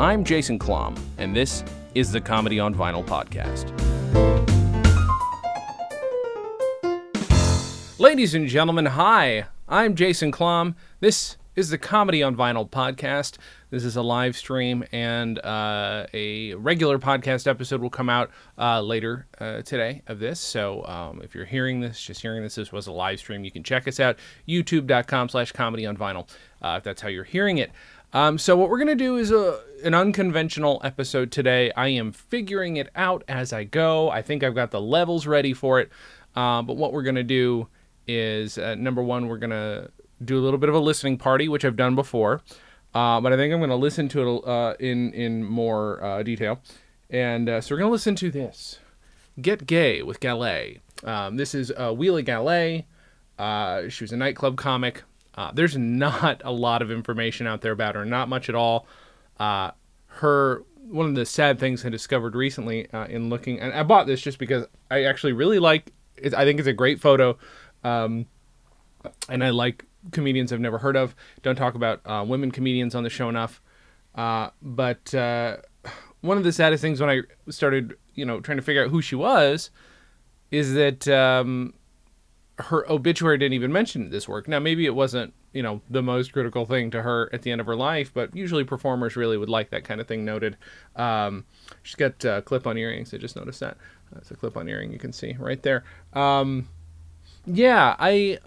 I'm Jason Klamm, and this is the Comedy on Vinyl podcast. Ladies and gentlemen, hi. I'm Jason Klamm. This is the Comedy on Vinyl podcast. This is a live stream, and uh, a regular podcast episode will come out uh, later uh, today of this. So um, if you're hearing this, just hearing this, this was a live stream. You can check us out, youtube.com slash comedy on vinyl, uh, if that's how you're hearing it. Um, so what we're gonna do is a an unconventional episode today. I am figuring it out as I go. I think I've got the levels ready for it. Uh, but what we're gonna do is uh, number one, we're gonna do a little bit of a listening party, which I've done before. Uh, but I think I'm gonna listen to it uh, in in more uh, detail. And uh, so we're gonna listen to this. Get Gay with Gallez. Um, this is uh, Wheeler Gallez. Uh, she was a nightclub comic. Uh, there's not a lot of information out there about her, not much at all. Her one of the sad things I discovered recently in looking, and I bought this just because I actually really like. I think it's a great photo, um, and I like comedians I've never heard of. Don't talk about uh, women comedians on the show enough. Uh, but uh, one of the saddest things when I started, you know, trying to figure out who she was, is that um, her obituary didn't even mention this work. Now, maybe it wasn't, you know, the most critical thing to her at the end of her life, but usually performers really would like that kind of thing noted. Um, she's got uh, clip-on earrings. I just noticed that. That's a clip-on earring you can see right there. Um, yeah, I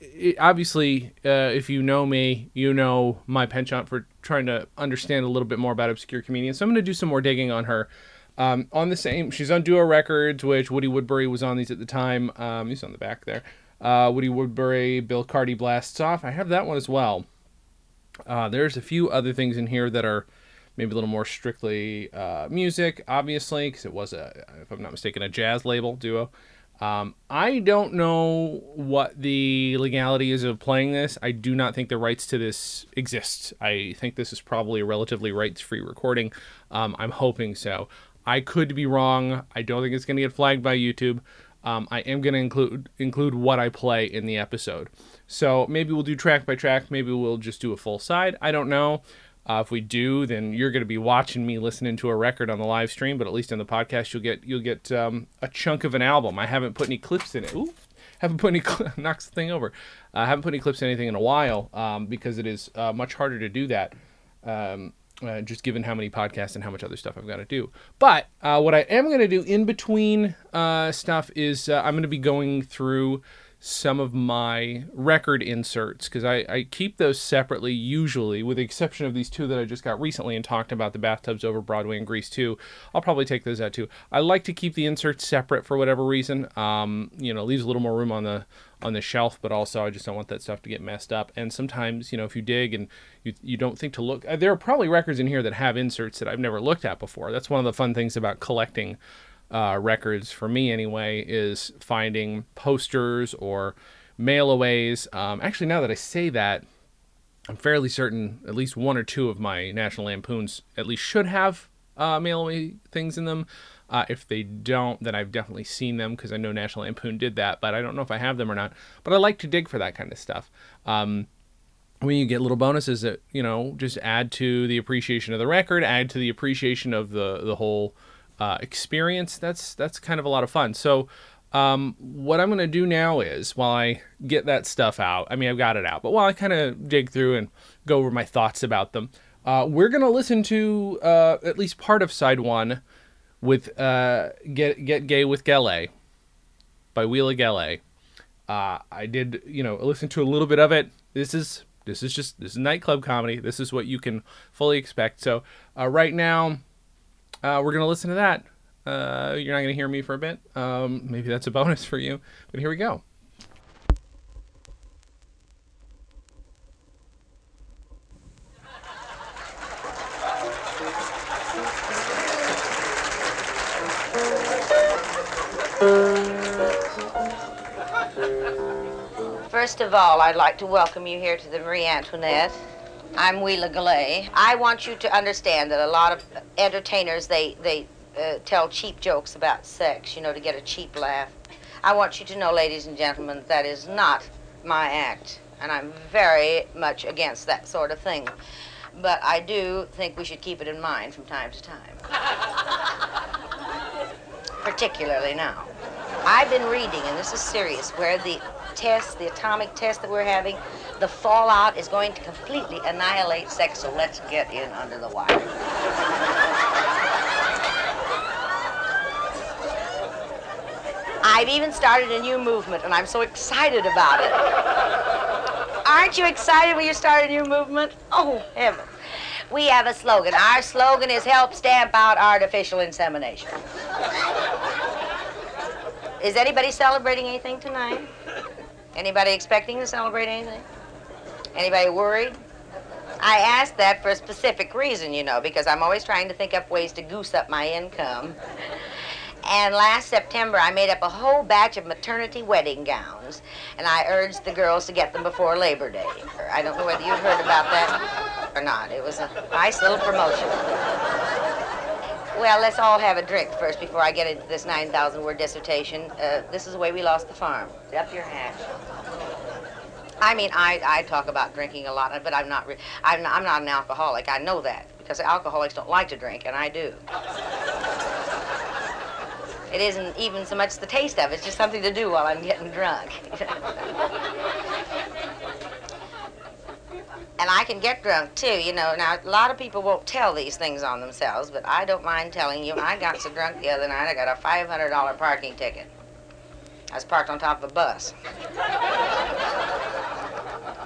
it, obviously, uh, if you know me, you know my penchant for trying to understand a little bit more about obscure comedians. So I'm going to do some more digging on her. Um, on the same, she's on Duo Records, which Woody Woodbury was on these at the time. Um, he's on the back there. Uh, Woody Woodbury, Bill Carty blasts off. I have that one as well. Uh, there's a few other things in here that are maybe a little more strictly uh, music, obviously, because it was a, if I'm not mistaken, a jazz label duo. Um, I don't know what the legality is of playing this. I do not think the rights to this exist. I think this is probably a relatively rights-free recording. Um, I'm hoping so. I could be wrong. I don't think it's going to get flagged by YouTube. Um, I am going to include include what I play in the episode. So maybe we'll do track by track. Maybe we'll just do a full side. I don't know. Uh, if we do, then you're going to be watching me listening to a record on the live stream, but at least in the podcast, you'll get you'll get um, a chunk of an album. I haven't put any clips in it. Ooh, haven't put any knocks the thing over. I uh, haven't put any clips in anything in a while um, because it is uh, much harder to do that. Um, uh, just given how many podcasts and how much other stuff I've got to do. But uh, what I am going to do in between uh, stuff is I'm going to be going through some of my record inserts because I, I keep those separately usually with the exception of these two that i just got recently and talked about the bathtubs over broadway and grease 2 i'll probably take those out too. I like to keep the inserts separate for whatever reason. Um, you know leaves a little more room on the on the shelf but also i just don't want that stuff to get messed up. And sometimes you know if you dig and you, you don't think to look uh, there are probably records in here that have inserts that i've never looked at before. That's one of the fun things about collecting uh, records for me anyway is finding posters or mailaways. Um, actually, now that I say that, I'm fairly certain at least one or two of my National Lampoons at least should have uh, mailaway things in them. Uh, if they don't, then I've definitely seen them because I know National Lampoon did that, but I don't know if I have them or not. But I like to dig for that kind of stuff. Um, when you get little bonuses that you know just add to the appreciation of the record, add to the appreciation of the the whole uh, experience. That's that's kind of a lot of fun. So um, what I'm going to do now is while I get that stuff out, I mean, I've got it out, but while I kind of dig through and go over my thoughts about them, uh, we're going to listen to uh, at least part of side one with uh, Get Get Gay with Gallez by Wheeler Gallez. Uh, I did, you know, listen to a little bit of it. This is this is just this is nightclub comedy. This is what you can fully expect. So uh, right now, uh, we're going to listen to that. Uh, you're not going to hear me for a bit. Um, maybe that's a bonus for you. But here we go. First of all, I'd like to welcome you here to the Marie Antoinette. I'm Wheeler Gallez. I want you to understand that a lot of entertainers, they, they uh, tell cheap jokes about sex, you know, to get a cheap laugh. I want you to know, ladies and gentlemen, that is not my act, and I'm very much against that sort of thing. But I do think we should keep it in mind from time to time. Particularly now. I've been reading, and this is serious, where the test, the atomic test that we're having, the fallout is going to completely annihilate sex, so let's get in under the wire. I've even started a new movement, and I'm so excited about it. Aren't you excited when you start a new movement? Oh, heaven. We have a slogan. Our slogan is help stamp out artificial insemination. Is anybody celebrating anything tonight? Anybody expecting to celebrate anything? Anybody worried? I asked that for a specific reason, you know, because I'm always trying to think up ways to goose up my income. And last September, I made up a whole batch of maternity wedding gowns, and I urged the girls to get them before Labor Day. I don't know whether you've heard about that or not. It was a nice little promotion. Well, let's all have a drink first before I get into this 9,000 word dissertation. Uh, this is the way we lost the farm. Up your hatch. I mean, I, I talk about drinking a lot, but I'm not, I'm, not, I'm not an alcoholic. I know that because alcoholics don't like to drink, and I do. It isn't even so much the taste of it, it's just something to do while I'm getting drunk. and I can get drunk too, you know. Now, a lot of people won't tell these things on themselves, but I don't mind telling you. I got so drunk the other night, I got a $500 parking ticket. I was parked on top of a bus.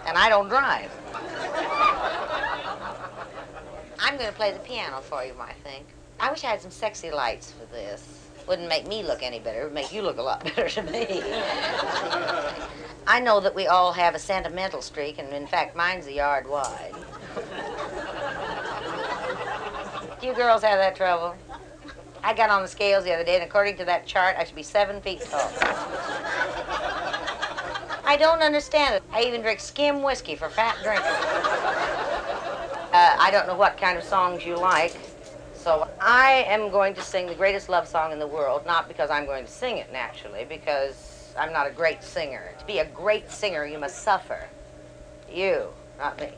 and I don't drive. I'm going to play the piano for you, I think. I wish I had some sexy lights for this. Wouldn't make me look any better. It would make you look a lot better to me. I know that we all have a sentimental streak, and in fact, mine's a yard wide. Do you girls have that trouble? I got on the scales the other day, and according to that chart, I should be seven feet tall. I don't understand it. I even drink skim whiskey for fat drinkers. Uh, I don't know what kind of songs you like. So I am going to sing the greatest love song in the world, not because I'm going to sing it naturally, because I'm not a great singer. To be a great singer, you must suffer. You, not me.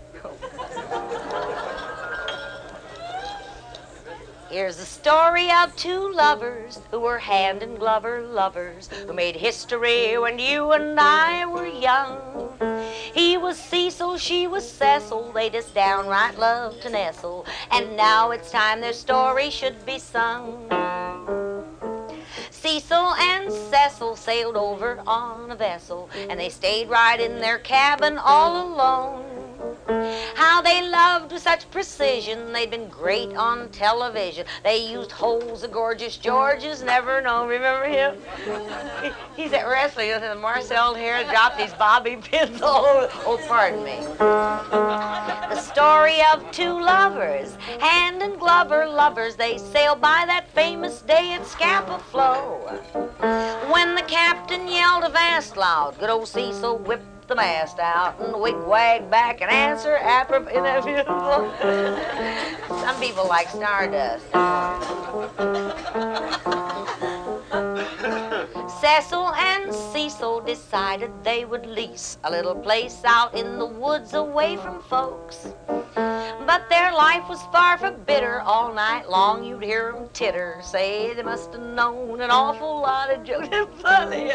Here's the story of two lovers who were hand and glover lovers who made history when you and I were young. Was Cecil, she was Cecil, they just downright loved to nestle, and now it's time their story should be sung. Cecil and Cecil sailed over on a vessel, and they stayed right in their cabin all alone. How they loved with such precision, they'd been great on television. They used holes of gorgeous George's, never know. Remember him? He's at wrestling with the Marcel hair, dropped these bobby pins all over. Oh, pardon me. The story of two lovers, hand and glover lovers, they sail by that famous day at Scapa Flow. When the captain yelled a vast loud, good old Cecil whipped the mast out and wig wag back and answer apropos. Some people like stardust. Cecil and Cecil decided they would lease a little place out in the woods away from folks. But their life was far from bitter. All night long you'd hear them titter. Say they must have known an awful lot of jokes. It's funny.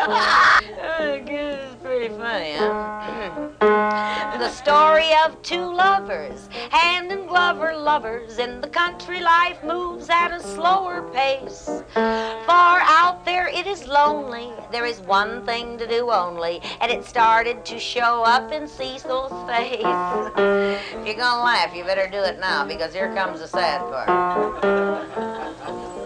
it's pretty funny, huh? the story of two lovers, hand and glover lovers. In the country life moves at a slower pace. Far out there it is lonely. There is one thing to do only. And it started to show up in Cecil's face. if you're gonna laugh, you better do it now because here comes the sad part.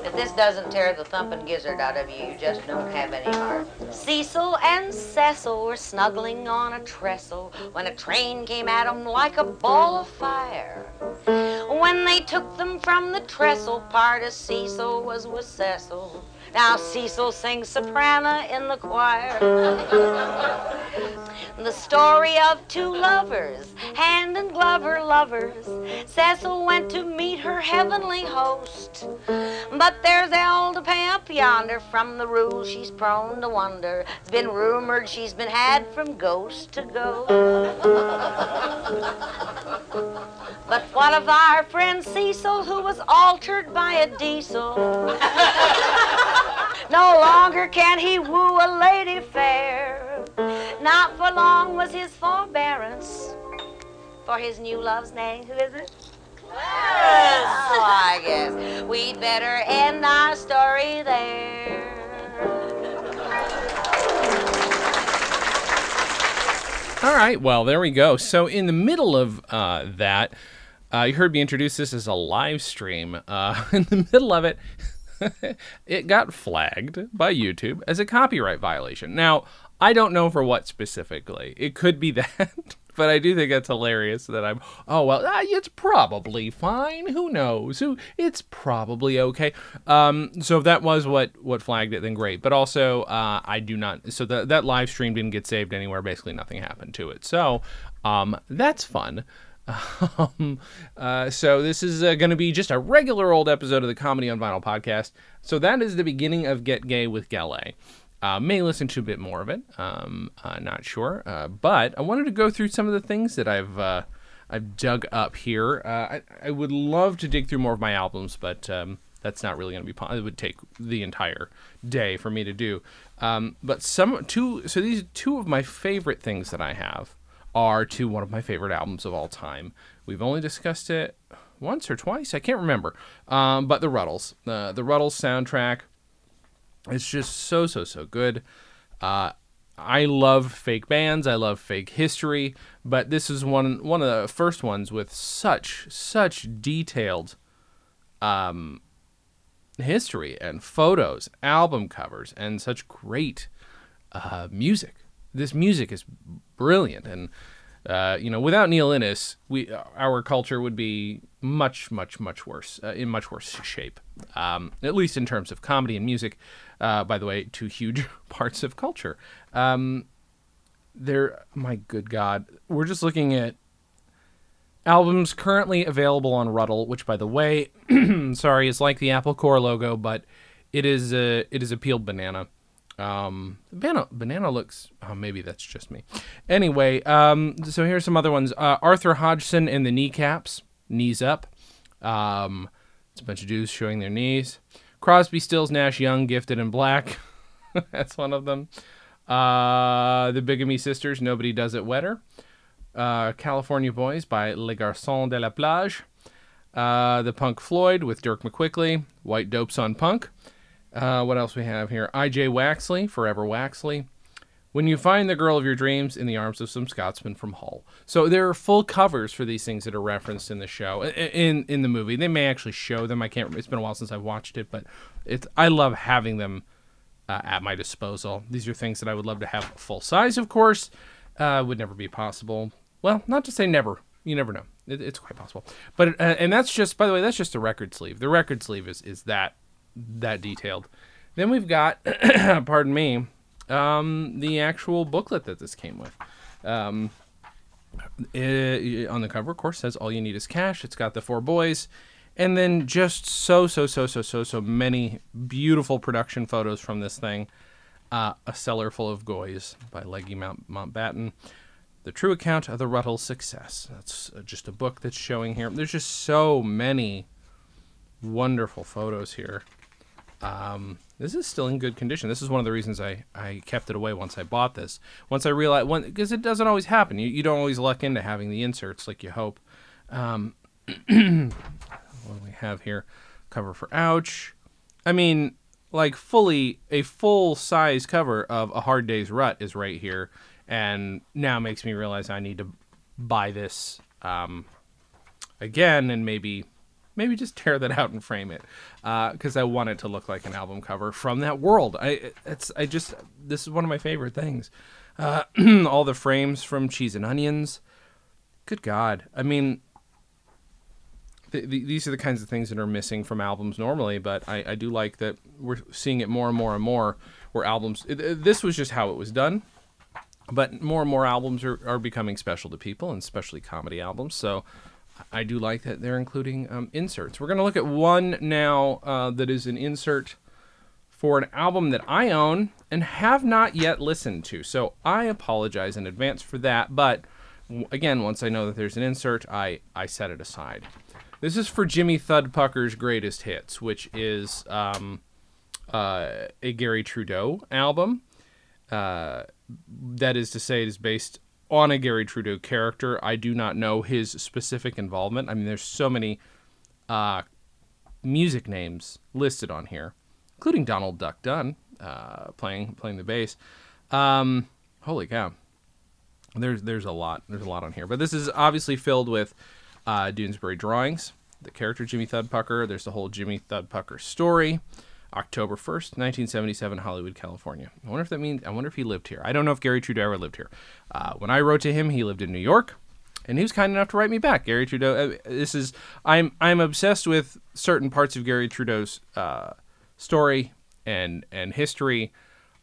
If this doesn't tear the thumping gizzard out of you, you just don't have any heart. Cecil and Cecil were snuggling on a trestle when a train came at 'em like a ball of fire. when they took them from the trestle, part of Cecil was with Cecil. Now Cecil sings soprano in the choir. the story of two lovers, hand and glover lovers. Cecil went to meet her heavenly host. But there's Elda up yonder from the rule she's prone to wonder. It's been rumored she's been had from ghost to ghost. but what of our friend Cecil who was altered by a diesel? No longer can he woo a lady fair. Not for long was his forbearance. For his new love's name, who is it? Yes. Oh, I guess we'd better end our story there. All right, well, there we go. So, in the middle of uh, that, uh, you heard me introduce this as a live stream. Uh, in the middle of it, it got flagged by YouTube as a copyright violation. Now, I don't know for what specifically. It could be that, but I do think it's hilarious that I'm. Oh well, ah, it's probably fine. Who knows? Who? It's probably okay. Um, so if that was what what flagged it, then great. But also, uh, I do not. So that that live stream didn't get saved anywhere. Basically, nothing happened to it. So, um, that's fun. Um, uh, so this is uh, going to be just a regular old episode of the Comedy on Vinyl podcast. So that is the beginning of Get Gay with Gallez. Uh, may listen to a bit more of it. Um, uh, not sure, uh, but I wanted to go through some of the things that I've uh, I've dug up here. I, I would love to dig through more of my albums, but um, that's not really going to be. Po- it would take the entire day for me to do. Um, but some two. So these two of my favorite things that I have are to one of my favorite albums of all time. We've only discussed it once or twice, I can't remember. Um, but the Rutles, uh, the Rutles soundtrack, it's just so so so good. Uh, I love fake bands. I love fake history, but this is one one of the first ones with such such detailed um, history and photos, album covers, and such great uh, music. This music is brilliant. And uh, you know, without Neil Innes, we our culture would be much, much, much worse, uh, in much worse shape. Um, at least in terms of comedy and music. Uh, by the way, two huge parts of culture. Um, there, my good God, we're just looking at albums currently available on Rutle, which, by the way, sorry, is like the Apple Corps logo, but it is a it is a peeled banana. Um, banana, banana looks. Oh, maybe that's just me. Anyway, um, so here's some other ones. Uh, Arthur Hodgson and the kneecaps, knees up. Um, it's a bunch of dudes showing their knees. Crosby, Stills, Nash, Young, Gifted, and Black. that's one of them. Uh, the Bigamy Sisters, Nobody Does It Wetter. Uh, California Boys by Les Garçons de la Plage. Uh, the Punk Floyd with Dirk McQuickly. White Dopes on Punk. Uh, what else we have here? I.J. Waxley, Forever Waxley. When you find the girl of your dreams in the arms of some Scotsman from Hull. So there are full covers for these things that are referenced in the show, in in the movie. They may actually show them. I can't. It's been a while since I've watched it, but it's. I love having them uh, at my disposal. These are things that I would love to have full size, of course. Uh, would never be possible. Well, not to say never. You never know. It, it's quite possible. But uh, and that's just by the way, that's just the record sleeve. The record sleeve is is that that detailed. Then we've got, pardon me, um, the actual booklet that this came with. Um, it, on the cover, of course, says "All you need is cash." It's got the four boys, and then just so so so so so so many beautiful production photos from this thing. Uh, a cellar full of goys by Leggy Mount Mountbatten. The true account of the Rutle success. That's uh, just a book that's showing here. There's just so many wonderful photos here. Um, this is still in good condition. This is one of the reasons I, I kept it away once I bought this. Once I realized, because it doesn't always happen. You, you don't always luck into having the inserts like you hope. Um, what do we have here? Cover for Ouch. I mean, like fully a full size cover of A Hard Day's Rut is right here, and now makes me realize I need to buy this um, again and maybe maybe just tear that out and frame it because uh, I want it to look like an album cover from that world. I it's I just this is one of my favorite things. Uh, all the frames from Cheese and Onions. Good God, I mean, th- th- these are the kinds of things that are missing from albums normally, but I, I do like that we're seeing it more and more and more. Where albums, this was just how it was done, but more and more albums are, are becoming special to people, and especially comedy albums. So I do like that they're including um, inserts. We're going to look at one now uh, that is an insert for an album that I own and have not yet listened to. So I apologize in advance for that. But again, once I know that there's an insert, I, I set it aside. This is for Jimmy Thudpucker's Greatest Hits, which is um, uh, a Garry Trudeau album. Uh, that is to say, it is based on a Garry Trudeau character. I do not know his specific involvement. I mean, there's so many uh, music names listed on here, including Donald Duck Dunn uh, playing playing the bass. Um, holy cow! There's there's a lot there's a lot on here, but this is obviously filled with uh, Doonesbury drawings. The character Jimmy Thudpucker. There's the whole Jimmy Thudpucker story. October 1st, 1977, Hollywood, California. I wonder if that means, I wonder if he lived here. I don't know if Garry Trudeau ever lived here. Uh, when I wrote to him, he lived in New York, and he was kind enough to write me back. Garry Trudeau, uh, this is, I'm, I'm obsessed with certain parts of Garry Trudeau's uh, story and, and history.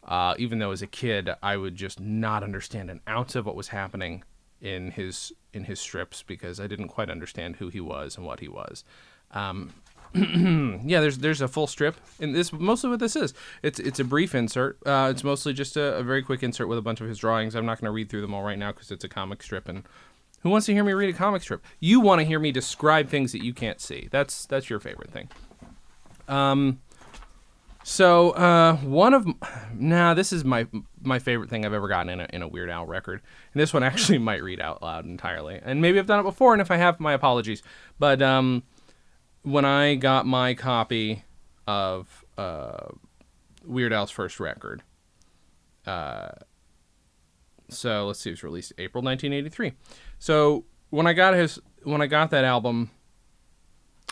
Uh, even though as a kid, I would just not understand an ounce of what was happening in his in his strips because I didn't quite understand who he was and what he was. Um, yeah, there's there's a full strip, and this mostly what this is. It's it's a brief insert. Uh, it's mostly just a, a very quick insert with a bunch of his drawings. I'm not going to read through them all right now because it's a comic strip, and who wants to hear me read a comic strip? You want to hear me describe things that you can't see. That's that's your favorite thing. Um. So uh, one of nah, this is my my favorite thing I've ever gotten in a in a Weird Al record, and this one actually might read out loud entirely. And maybe I've done it before, and if I have, my apologies. But um when I got my copy of uh, Weird Al's first record, uh, so let's see, it was released April 1983. So when I got his, when I got that album,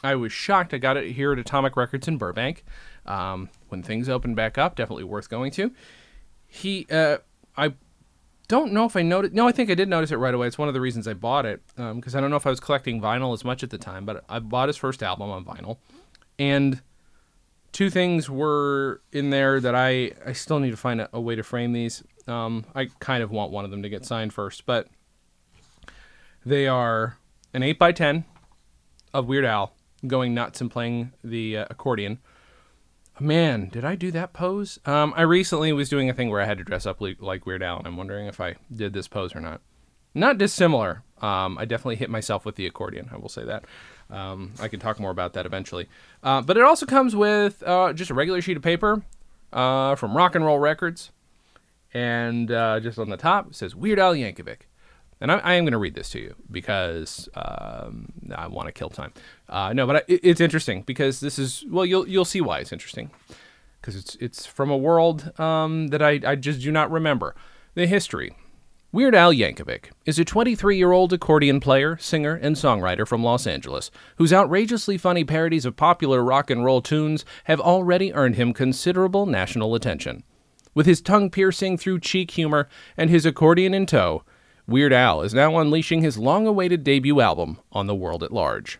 I was shocked. I got it here at Atomic Records in Burbank. Um, when things opened back up, definitely worth going to. He, uh, I don't know if I noticed. No, I think I did notice it right away. It's one of the reasons I bought it because I don't know if I was collecting vinyl as much at the time, but I bought his first album on vinyl, and two things were in there that I I still need to find a, a way to frame these. Um, I kind of want one of them to get signed first, but they are an eight by ten of Weird Al going nuts and playing the uh, accordion. Man, did I do that pose? Um, I recently was doing a thing where I had to dress up like, Weird Al, and I'm wondering if I did this pose or not. Not dissimilar. Um, I definitely hit myself with the accordion. I will say that. Um, I can talk more about that eventually. Uh, but it also comes with uh, just a regular sheet of paper uh, from Rock and Roll Records, and uh, just on the top it says Weird Al Yankovic. And I, I am going to read this to you because um, I want to kill time. Uh, no, but I, it, it's interesting because this is well, you'll you'll see why it's interesting because it's it's from a world um, that I, I just do not remember. The history. Weird Al Yankovic is a 23 year old accordion player, singer, and songwriter from Los Angeles whose outrageously funny parodies of popular rock and roll tunes have already earned him considerable national attention. With his tongue piercing through cheek humor and his accordion in tow, Weird Al is now unleashing his long awaited debut album on the world at large.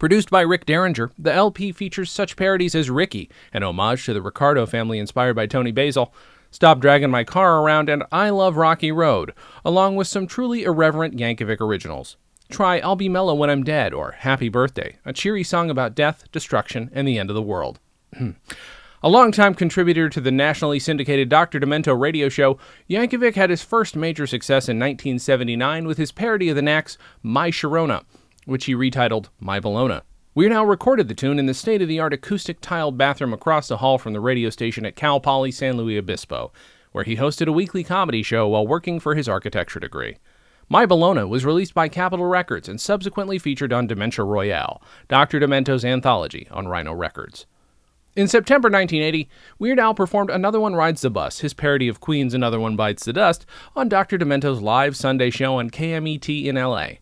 Produced by Rick Derringer, the LP features such parodies as Ricky, an homage to the Ricardo family inspired by Toni Basil, Stop Dragging My Car Around, and I Love Rocky Road, along with some truly irreverent Yankovic originals. Try I'll Be Mellow When I'm Dead or Happy Birthday, a cheery song about death, destruction, and the end of the world. A longtime contributor to the nationally syndicated Dr. Demento radio show, Yankovic had his first major success in 1979 with his parody of the Knack's My Sharona, which he retitled My Bologna. Weird Al recorded the tune in the state of the art acoustic tiled bathroom across the hall from the radio station at Cal Poly San Luis Obispo, where he hosted a weekly comedy show while working for his architecture degree. My Bologna was released by Capitol Records and subsequently featured on Dementia Royale, Dr. Demento's anthology on Rhino Records. In September 1980, Weird Al performed Another One Rides the Bus, his parody of Queen's Another One Bites the Dust, on Dr. Demento's live Sunday show on KMET in LA,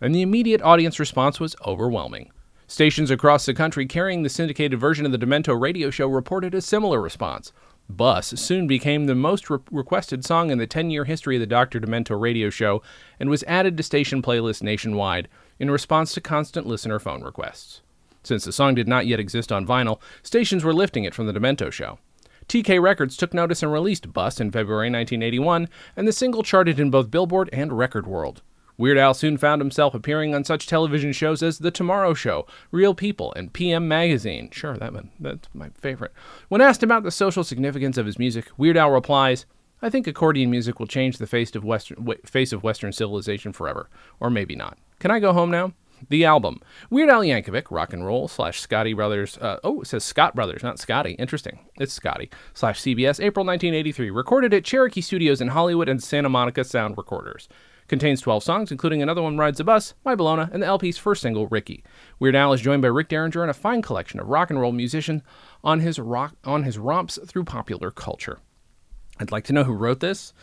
and the immediate audience response was overwhelming. Stations across the country carrying the syndicated version of the Demento radio show reported a similar response. Bus soon became the most re- requested song in the 10 year history of the Dr. Demento radio show and was added to station playlists nationwide, in response to constant listener phone requests. Since the song did not yet exist on vinyl, stations were lifting it from the Demento show. TK Records took notice and released Bust in February 1981, and the single charted in both Billboard and Record World. Weird Al soon found himself appearing on such television shows as The Tomorrow Show, Real People, and PM Magazine. Sure, that one, that's my favorite. When asked about the social significance of his music, Weird Al replies, I think accordion music will change the face of Western, face of Western civilization forever. Or maybe not. Can I go home now? The album. Weird Al Yankovic, rock and roll, slash Scotti Brothers. Uh, oh, it says Scott Brothers, not Scotty. Interesting. It's Scotty. Slash CBS, April 1983. Recorded at Cherokee Studios in Hollywood and Santa Monica Sound Recorders. Contains 12 songs, including Another One Rides the Bus, My Bologna, and the LP's first single, Ricky. Weird Al is joined by Rick Derringer and a fine collection of rock and roll musicians on his rock on his romps through popular culture. I'd like to know who wrote this.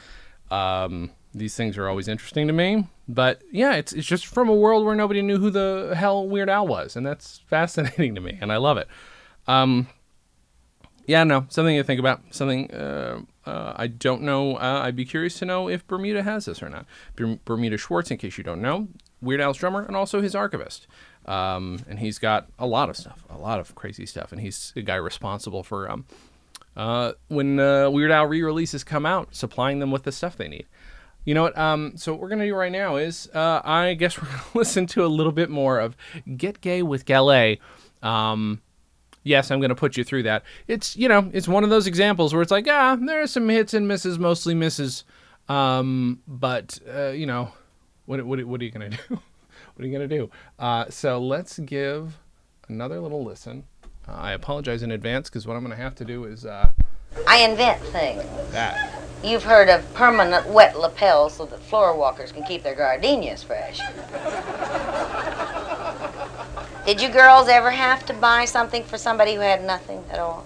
Um, these things are always interesting to me, but yeah, it's it's just from a world where nobody knew who the hell Weird Al was, and that's fascinating to me, and I love it. Um, yeah, no, something to think about. Something uh, uh, I don't know. Uh, I'd be curious to know if Bermuda has this or not. Bermuda Schwartz, in case you don't know, Weird Al's drummer and also his archivist. Um, and he's got a lot of stuff, a lot of crazy stuff, and he's the guy responsible for um, uh, when uh, Weird Al re-releases come out, supplying them with the stuff they need. You know what? Um, so what we're gonna do right now is, uh, I guess we're gonna listen to a little bit more of "Get Gay with Gallez." Um, yes, I'm gonna put you through that. It's you know, it's one of those examples where it's like, ah, there are some hits and misses, mostly misses. Um, but uh, you know, what what what are you gonna do? what are you gonna do? Uh, so let's give another little listen. Uh, I apologize in advance because what I'm going to have to do is. Uh, I invent things. That. You've heard of permanent wet lapels so that floor walkers can keep their gardenias fresh. Did you girls ever have to buy something for somebody who had nothing at all?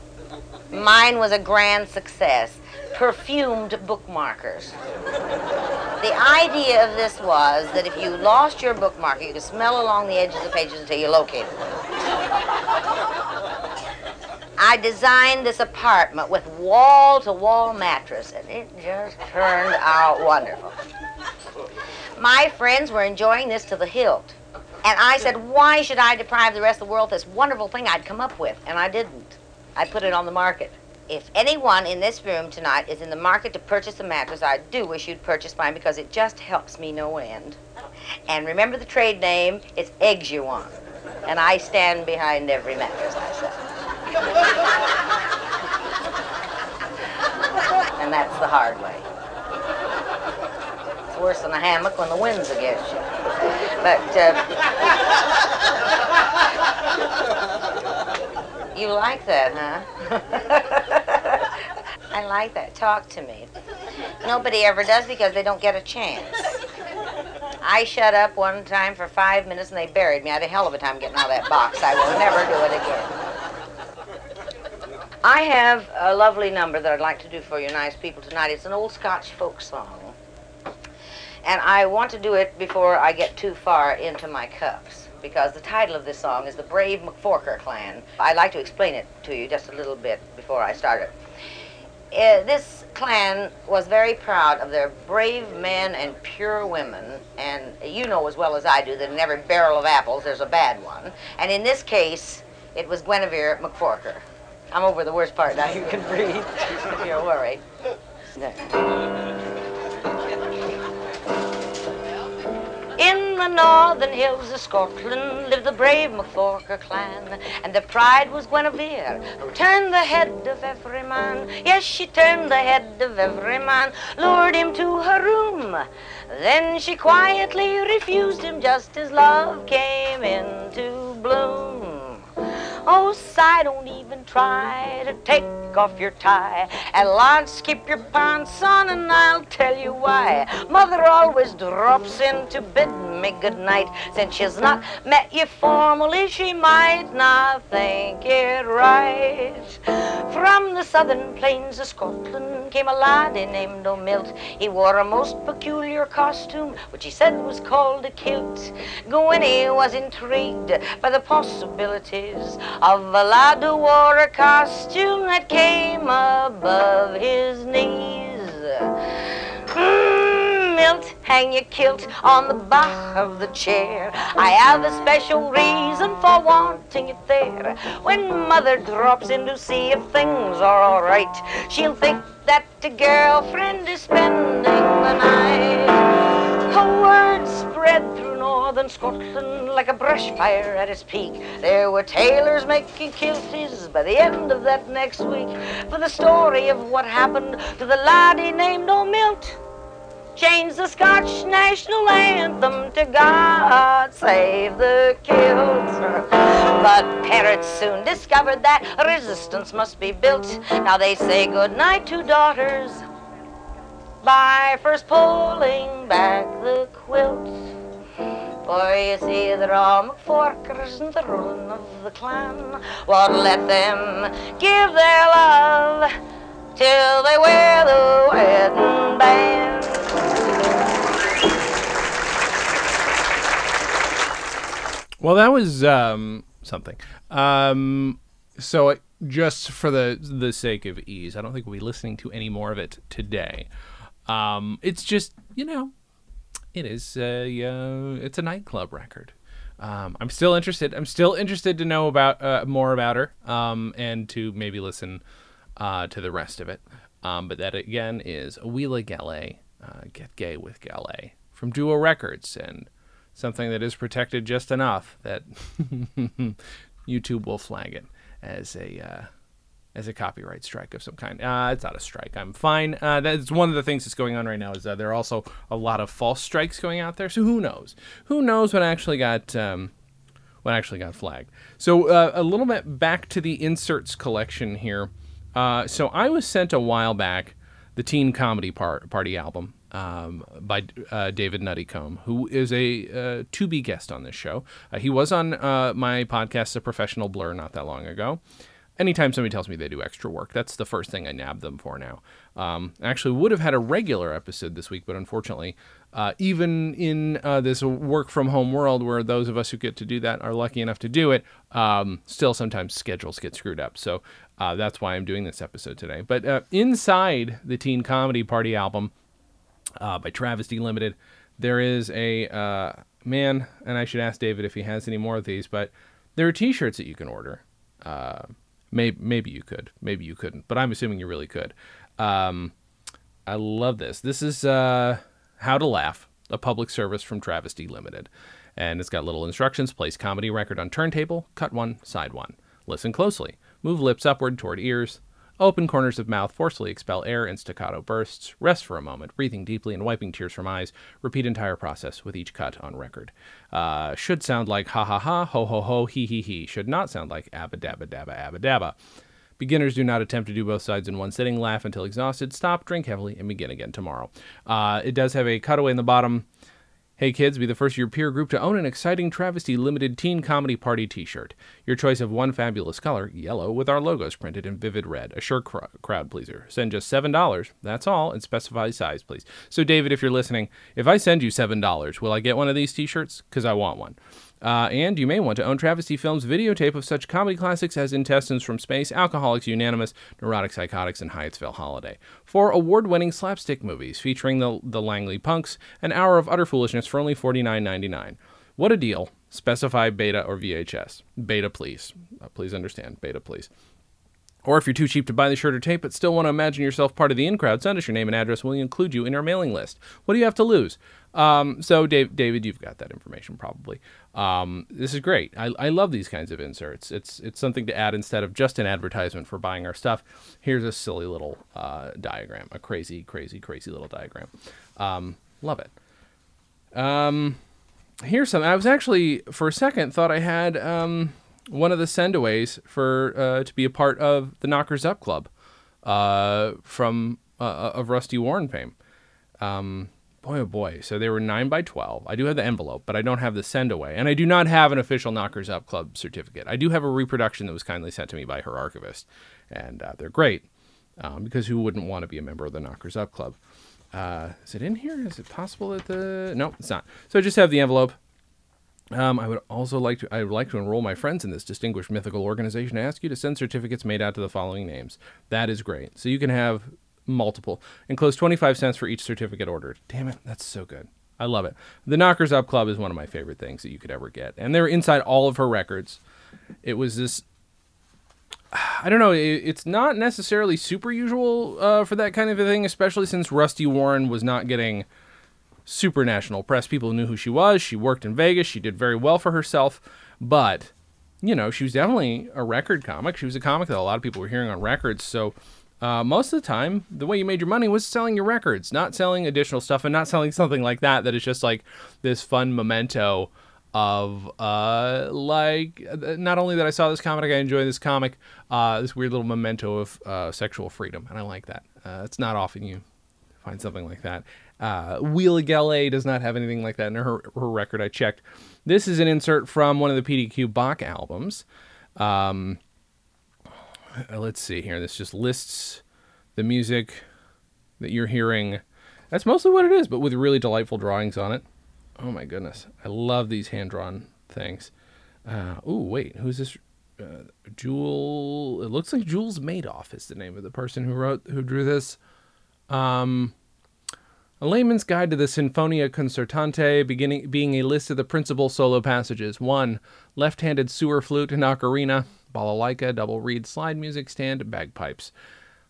Mine was a grand success. Perfumed bookmarkers. The idea of this was that if you lost your bookmarker, you could smell along the edges of pages until you located it. I designed this apartment with wall to wall mattress, and it just turned out wonderful. My friends were enjoying this to the hilt. And I said, why should I deprive the rest of the world this wonderful thing I'd come up with? And I didn't. I put it on the market. If anyone in this room tonight is in the market to purchase a mattress, I do wish you'd purchase mine because it just helps me no end. And remember the trade name, it's Eggs You Want. And I stand behind every mattress I sell. And that's the hard way. It's worse than a hammock when the wind's against you. But uh, you like that, huh? I like that. Talk to me. Nobody ever does because they don't get a chance. I shut up one time for five minutes and they buried me. I had a hell of a time getting out of that box. I will never do it again. I have a lovely number that I'd like to do for you nice people tonight. It's an old Scotch folk song. And I want to do it before I get too far into my cups because the title of this song is The Brave McForker Clan. I'd like to explain it to you just a little bit before I start it. Uh, this clan was very proud of their brave men and pure women, and you know as well as I do that in every barrel of apples there's a bad one. And in this case, it was Guinevere McForker. I'm over the worst part now. You can breathe you're worried. In the northern hills of Scotland lived the brave McForker clan, and their pride was Guinevere, who turned the head of every man. Yes, she turned the head of every man, lured him to her room. Then she quietly refused him just as love came into bloom. Oh, sigh, don't even try to take off your tie. And lunch, keep your pants on, and I'll tell you why. Mother always drops in to bid me good night. Since she's not met you formally, she might not think it right. From the southern plains of Scotland came a laddie named O'Milt. He wore a most peculiar costume, which he said was called a kilt. Gwynny was intrigued by the possibilities of a lad who wore a costume that came above his knees. Mm, Milt hang your kilt on the back of the chair. I have a special reason for wanting it there. When mother drops in to see if things are alright, she'll think that the girlfriend is Scotland like a brush fire at its peak. There were tailors making kilties by the end of that next week for the story of what happened to the laddie named O'Milt. Changed the Scotch national anthem to God Save the Kilt. But parrots soon discovered that resistance must be built. Now they say goodnight to daughters by first pulling back the quilt. For you see, they're all McForkers and the ruling of the clan won't let them give their love till they wear the wedding band. Well, that was um, something. Um, so, it, just for the the sake of ease, I don't think we'll be listening to any more of it today. Um, it's just you know, it is a uh, it's a nightclub record. Um, I'm still interested. I'm still interested to know about uh, more about her um, and to maybe listen uh, to the rest of it. Um, but that again is Wheeler Gallez, uh, Get Gay with Gallez from Duo Records and something that is protected just enough that YouTube will flag it as a uh, as a copyright strike of some kind. Uh, it's not a strike. I'm fine. Uh, that's one of the things that's going on right now. Is that there are also a lot of false strikes going out there. So who knows? Who knows what actually got um, what actually got flagged? So uh, a little bit back to the inserts collection here. Uh, so I was sent a while back the Teen Comedy Par- Party album um, by uh, David Nuttycombe, who is a uh, to be guest on this show. Uh, he was on uh, my podcast, A Professional Blur, not that long ago. Anytime somebody tells me they do extra work, that's the first thing I nab them for now. Um, actually, would have had a regular episode this week, but unfortunately, uh, even in uh, this work from home world where those of us who get to do that are lucky enough to do it, um, still sometimes schedules get screwed up. So uh, that's why I'm doing this episode today. But uh, inside the Teen Comedy Party album uh, by Travesty Limited, there is a uh, man, and I should ask David if he has any more of these, but there are t shirts that you can order. Maybe, maybe you could, maybe you couldn't, but I'm assuming you really could. Um, I love this. This is uh, How to Laugh, a public service from Travesty Limited. And it's got little instructions place comedy record on turntable, cut one, side one. Listen closely. Move lips upward toward ears. Open corners of mouth, forcefully expel air in staccato bursts. Rest for a moment, breathing deeply and wiping tears from eyes. Repeat entire process with each cut on record. Uh, should sound like ha ha ha, ho ho ho, he he he. Should not sound like abba dabba dabba abba dabba. Beginners do not attempt to do both sides in one sitting. Laugh until exhausted. Stop, drink heavily, and begin again tomorrow. Uh, it does have a cutaway in the bottom. Hey kids, be the first of your peer group to own an exciting travesty limited teen comedy party t shirt. Your choice of one fabulous color, yellow, with our logos printed in vivid red. A sure cr- crowd pleaser. Send just $7. That's all, and specify size, please. So, David, if you're listening, if I send you $7, will I get one of these t shirts? Because I want one. Uh, and you may want to own Travesty Films videotape of such comedy classics as Intestines from Space, Alcoholics Unanimous, Neurotic Psychotics, and Hyattsville Holiday. Four award winning slapstick movies featuring the, the Langley Punks, an hour of utter foolishness for only $49.99. What a deal. Specify beta or VHS. Beta, please. Uh, please understand. Beta, please. Or if you're too cheap to buy the shirt or tape but still want to imagine yourself part of the in crowd, send us your name and address. We'll include you in our mailing list. What do you have to lose? Um, so, Dave, David, you've got that information probably. Um, this is great. I, I love these kinds of inserts. It's it's something to add instead of just an advertisement for buying our stuff. Here's a silly little uh, diagram, a crazy, crazy, crazy little diagram. Um, love it. Um, here's some. I was actually for a second thought I had um, one of the sendaways for uh, to be a part of the Knockers Up Club uh, from uh, of Rusty Warren fame. Um, boy, oh boy. So they were 9 by 12. I do have the envelope, but I don't have the send away. And I do not have an official Knockers Up Club certificate. I do have a reproduction that was kindly sent to me by her archivist. And uh, they're great um, because who wouldn't want to be a member of the Knockers Up Club? Uh, is it in here? Is it possible that the. No, it's not. So I just have the envelope. Um, I would also like to I would like to enroll my friends in this distinguished mythical organization. I ask you to send certificates made out to the following names. That is great. So you can have multiple. Enclose 25 cents for each certificate ordered. Damn it, that's so good. I love it. The Knockers Up Club is one of my favorite things that you could ever get, and they're inside all of her records. It was this. I don't know. It, it's not necessarily super usual uh, for that kind of a thing, especially since Rusty Warren was not getting super national press. People knew who she was. She worked in Vegas. She did very well for herself, but you know, she was definitely a record comic. She was a comic that a lot of people were hearing on records. So uh, most of the time, the way you made your money was selling your records, not selling additional stuff and not selling something like that that is just like this fun memento of uh, like not only that I saw this comic, I enjoy this comic, uh, this weird little memento of uh, sexual freedom, and I like that. Uh, it's not often you find something like that. Uh, Wheeler Gallez does not have anything like that in her her record. I checked. This is an insert from one of the PDQ Bach albums. Um, uh, let's see here. This just lists the music that you're hearing. That's mostly what it is, but with really delightful drawings on it. Oh my goodness, I love these hand drawn things. Uh, oh wait, who's this? Uh, Jewel. It looks like Jules Madoff is the name of the person who wrote who drew this. Um, a layman's guide to the Sinfonia Concertante, beginning being a list of the principal solo passages. One, left-handed sewer flute and ocarina balalaika, double reed, slide music stand, bagpipes.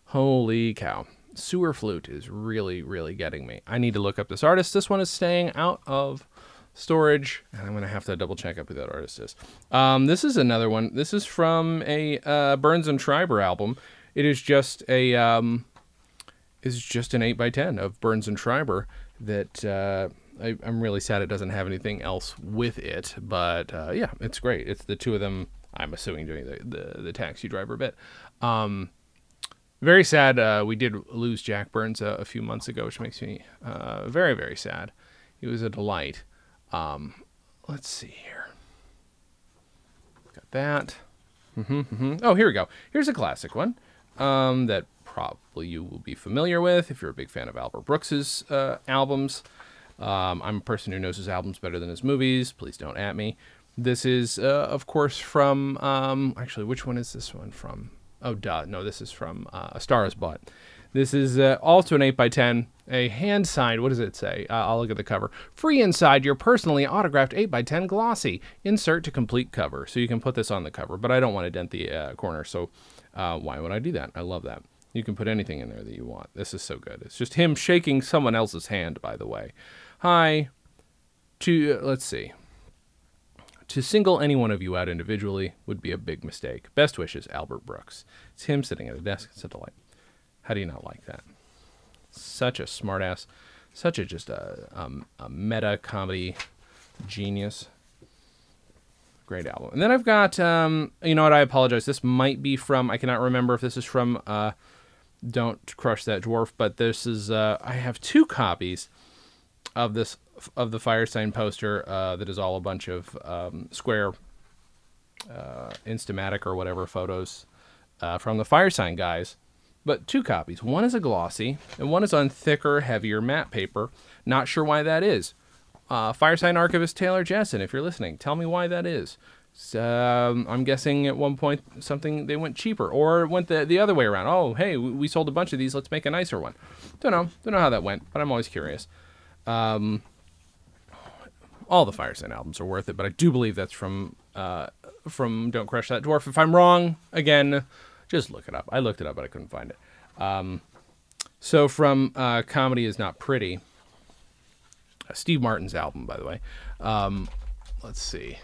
Holy cow. Sewer flute is really, really getting me. I need to look up this artist. This one is staying out of storage, and I'm going to have to double check up who that artist is. Um, this is another one. This is from a uh, Burns and Schreiber album. It is just a um, is just an 8x10 of Burns and Schreiber that uh, I, am really sad it doesn't have anything else with it. But uh, yeah, it's great. It's the two of them I'm assuming doing the the, the taxi driver bit. Um, very sad. Uh, we did lose Jack Burns a, a, few months ago, which makes me uh, very very sad. He was a delight. Um, let's see here. Got that. Mm-hmm, mm-hmm. Oh, here we go. Here's a classic one um, that probably you will be familiar with if you're a big fan of Albert Brooks's uh, albums. Um, I'm a person who knows his albums better than his movies. Please don't at me. This is, uh, of course, from. Um, actually, which one is this one from? Oh, duh. No, this is from uh, A Star is Bought. This is uh, also an 8x10, a hand signed, what does it say? Uh, I'll look at the cover. Free inside your personally autographed 8x10 glossy. Insert to complete cover. So you can put this on the cover, but I don't want to dent the uh, corner, so uh, why would I do that? I love that. You can put anything in there that you want. This is so good. It's just him shaking someone else's hand, by the way. Hi. To, uh, let's see. To single any one of you out individually would be a big mistake. Best wishes, Albert Brooks. It's him sitting at a desk. It's a delight. How do you not like that? Such a smartass, such a just a, um, a meta comedy genius. Great album. And then I've got, um, you know what? I apologize. This might be from. I cannot remember if this is from. Uh, Don't crush that dwarf, but this is. Uh, I have two copies of this of the Firesign poster uh, that is all a bunch of um, square uh, Instamatic or whatever photos uh, from the Firesign guys. But two copies. One is a glossy, and one is on thicker, heavier matte paper. Not sure why that is. Uh, Firesign archivist Taylor Jessen, if you're listening, tell me why that is. Um, I'm guessing at one point something they went cheaper, or went the the other way around. Oh, hey, we sold a bunch of these. Let's make a nicer one. Don't know. Don't know how that went, but I'm always curious. Um, all the Firesign albums are worth it, but I do believe that's from uh, from Don't Crush That Dwarf. If I'm wrong, again, just look it up. I looked it up, but I couldn't find it. Um, so from uh, Comedy is Not Pretty, uh, Steve Martin's album, by the way. Um, let's see.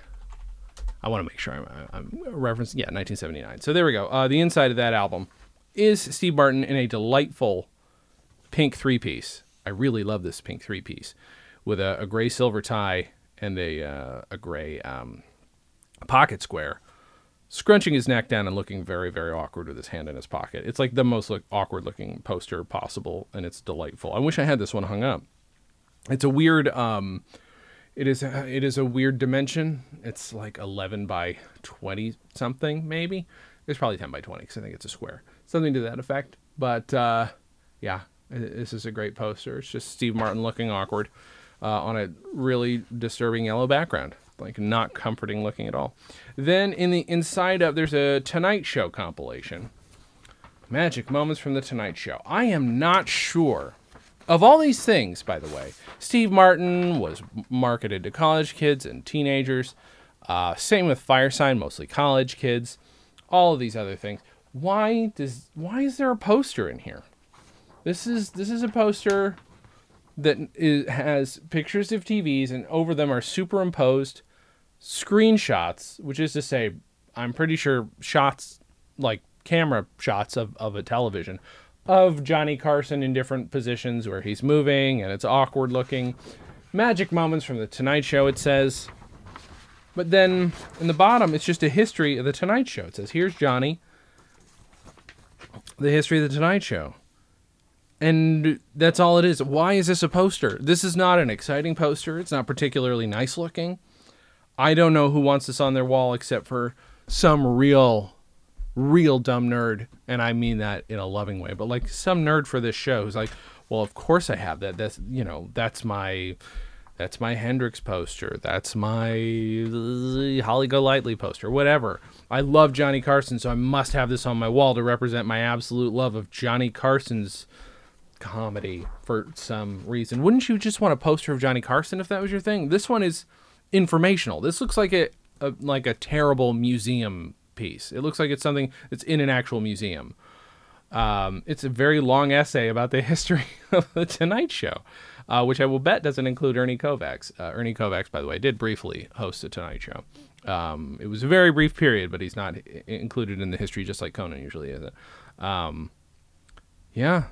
I want to make sure I'm, I'm, referencing, yeah, 1979. So there we go. Uh, the inside of that album is Steve Martin in a delightful pink three piece. I really love this pink three piece with a, a gray silver tie and a uh, a gray um, pocket square, scrunching his neck down and looking very very awkward with his hand in his pocket. It's like the most look, awkward looking poster possible, and it's delightful. I wish I had this one hung up. It's a weird. Um, it is a, it is a weird dimension. It's like 11 by 20 something maybe. It's probably 10 by 20 because I think it's a square, something to that effect. But uh, yeah, this is a great poster. It's just Steve Martin looking awkward uh, on a really disturbing yellow background, like not comforting looking at all. Then in the inside of there's a Tonight Show compilation, magic moments from the Tonight Show. I am not sure of all these things, by the way, Steve Martin was marketed to college kids and teenagers. Uh, same with Firesign, mostly college kids. All of these other things. Why does why is there a poster in here? This is this is a poster that is, has pictures of TVs, and over them are superimposed screenshots, which is to say, I'm pretty sure shots like camera shots of, of a television of Johnny Carson in different positions where he's moving and it's awkward looking. Magic moments from The Tonight Show, it says. But then in the bottom, it's just a history of The Tonight Show. It says, Here's Johnny, the history of The Tonight Show. And that's all it is. Why is this a poster? This is not an exciting poster. It's not particularly nice looking. I don't know who wants this on their wall except for some real real dumb nerd, and I mean that in a loving way, but like some nerd for this show who's like, well, of course I have that. That's you know, that's my that's my Hendrix poster. That's my Holly Golightly poster. Whatever. I love Johnny Carson, so I must have this on my wall to represent my absolute love of Johnny Carson's comedy for some reason. Wouldn't you just want a poster of Johnny Carson if that was your thing? This one is informational. This looks like a, a like a terrible museum piece. It looks like it's something that's in an actual museum. Um, it's a very long essay about the history of the Tonight Show, uh, which I will bet doesn't include Ernie Kovacs. Uh, Ernie Kovacs, by the way, did briefly host the Tonight Show. Um, it was a very brief period, but he's not included in the history, just like Conan usually is. Um, yeah,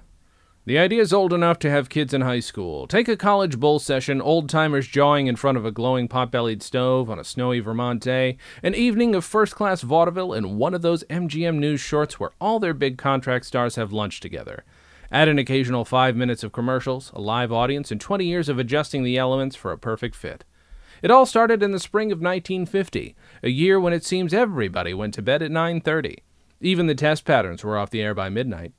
the idea is old enough to have kids in high school. Take a college bowl session, old timers jawing in front of a glowing pot bellied stove on a snowy Vermont day, an evening of first class vaudeville, and one of those MGM News shorts where all their big contract stars have lunch together. Add an occasional five minutes of commercials, a live audience, and 20 years of adjusting the elements for a perfect fit. It all started in the spring of 1950, a year when it seems everybody went to bed at 9:30. Even the test patterns were off the air by midnight.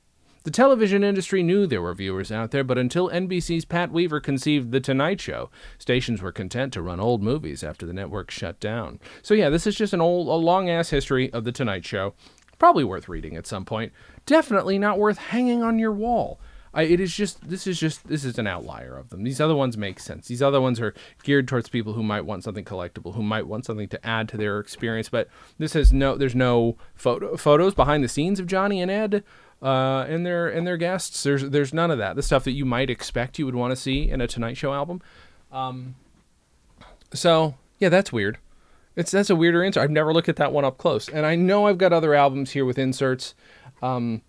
The television industry knew there were viewers out there, but until NBC's Pat Weaver conceived The Tonight Show, stations were content to run old movies after the network shut down. So yeah, this is just an old, a long ass history of The Tonight Show. Probably worth reading at some point. Definitely not worth hanging on your wall. I, it is just this is just this is an outlier of them. These other ones make sense. These other ones are geared towards people who might want something collectible, who might want something to add to their experience. But this has no there's no photo photos behind the scenes of Johnny and Ed uh, and their and their guests. There's there's none of that. The stuff that you might expect you would want to see in a Tonight Show album. Um, so yeah, that's weird. It's that's a weirder insert. I've never looked at that one up close, and I know I've got other albums here with inserts. Um,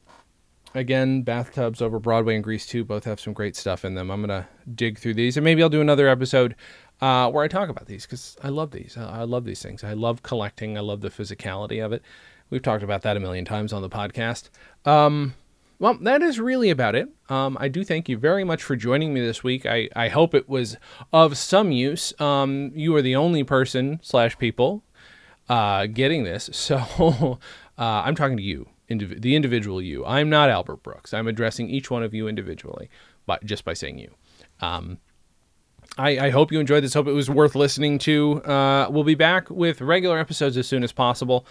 again, bathtubs over Broadway and Grease 2 both have some great stuff in them. I'm gonna dig through these, and maybe I'll do another episode uh, where I talk about these because I love these. I love these things. I love collecting. I love the physicality of it. We've talked about that a million times on the podcast. Um, well, that is really about it. Um, I do thank you very much for joining me this week. I, I hope it was of some use. Um, you are the only person slash people uh, getting this, so uh, I'm talking to you, indiv- the individual you. I'm not Albert Brooks. I'm addressing each one of you individually, but just by saying you. Um, I, I, hope you enjoyed this. Hope it was worth listening to. Uh, we'll be back with regular episodes as soon as possible.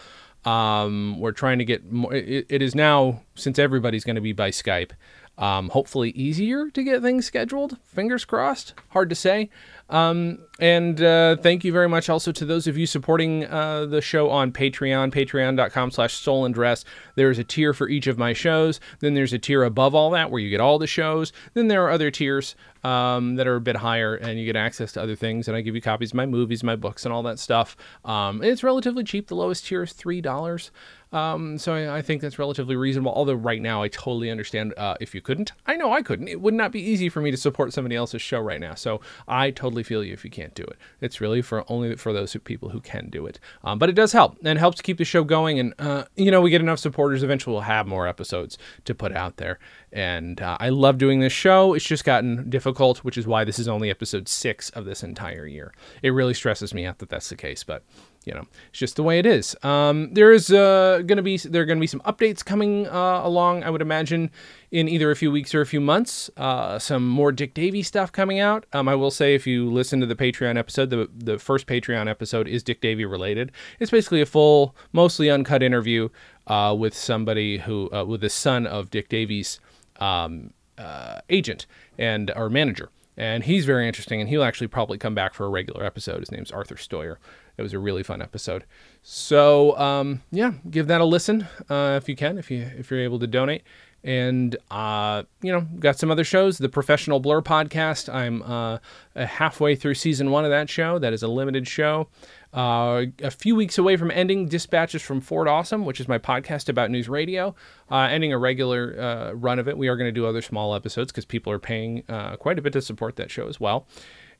Um, we're trying to get more. It, it is now since everybody's going to be by Skype. Um, hopefully easier to get things scheduled. Fingers crossed. Hard to say. Um, and uh, thank you very much also to those of you supporting uh, the show on Patreon, patreon.com slash stolen dress. There's a tier for each of my shows. Then there's a tier above all that where you get all the shows. Then there are other tiers um, that are a bit higher and you get access to other things. And I give you copies of my movies, my books, and all that stuff. Um, it's relatively cheap. The lowest tier is $3. Um, so I, I, think that's relatively reasonable. Although right now I totally understand uh, if you couldn't. I know I couldn't. It would not be easy for me to support somebody else's show right now. So I totally feel you if you can't do it. It's really for only for those people who can do it. Um, but it does help and helps keep the show going. And uh, you know we get enough supporters, eventually we'll have more episodes to put out there. And uh, I love doing this show. It's just gotten difficult, which is why this is only episode six of this entire year. It really stresses me out that that's the case, but you know, it's just the way it is. Um, there is uh, going to be there are going to be some updates coming uh, along. I would imagine in either a few weeks or a few months. Uh, some more Dick Davey stuff coming out. Um, I will say if you listen to the Patreon episode, the the first Patreon episode is Dick Davey related. It's basically a full, mostly uncut interview uh, with somebody who uh, with the son of Dick Davey's. Um, uh, agent and our manager. And he's very interesting, and he'll actually probably come back for a regular episode. His name's Arthur Stoyer. It was a really fun episode. So um, yeah, give that a listen uh, if you can, if you if you're able to donate. And uh, you know, got some other shows. The Professional Blur podcast. I'm uh, halfway through season one of that show. That is a limited show. Uh, a few weeks away from ending Dispatches from Fort Awesome, which is my podcast about news radio, uh, ending a regular uh, run of it. We are going to do other small episodes because people are paying uh, quite a bit to support that show as well.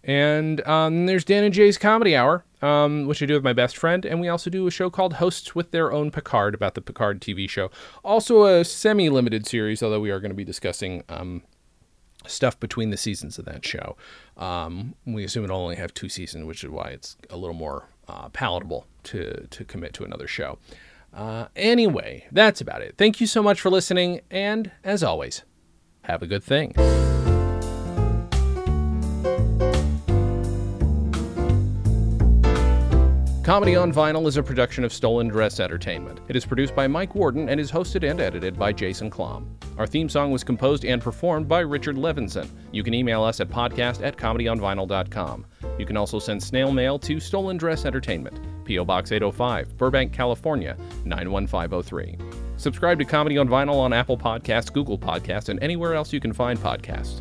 And um, there's Dan and Jay's Comedy Hour, um, which I do with my best friend. And we also do a show called Hosts with Their Own Picard about the Picard TV show. Also a semi limited series, although we are going to be discussing um, stuff between the seasons of that show. Um, we assume it'll only have two seasons, which is why it's a little more uh, palatable to, to commit to another show. Uh, anyway, that's about it. Thank you so much for listening. And as always, have a good thing. Comedy on Vinyl is a production of Stolen Dress Entertainment. It is produced by Mike Worden and is hosted and edited by Jason Klamm. Our theme song was composed and performed by Richard Levinson. You can email us at podcast at comedyonvinyl.com. You can also send snail mail to Stolen Dress Entertainment, P.O. Box 805, Burbank, California, 91503. Subscribe to Comedy on Vinyl on Apple Podcasts, Google Podcasts, and anywhere else you can find podcasts.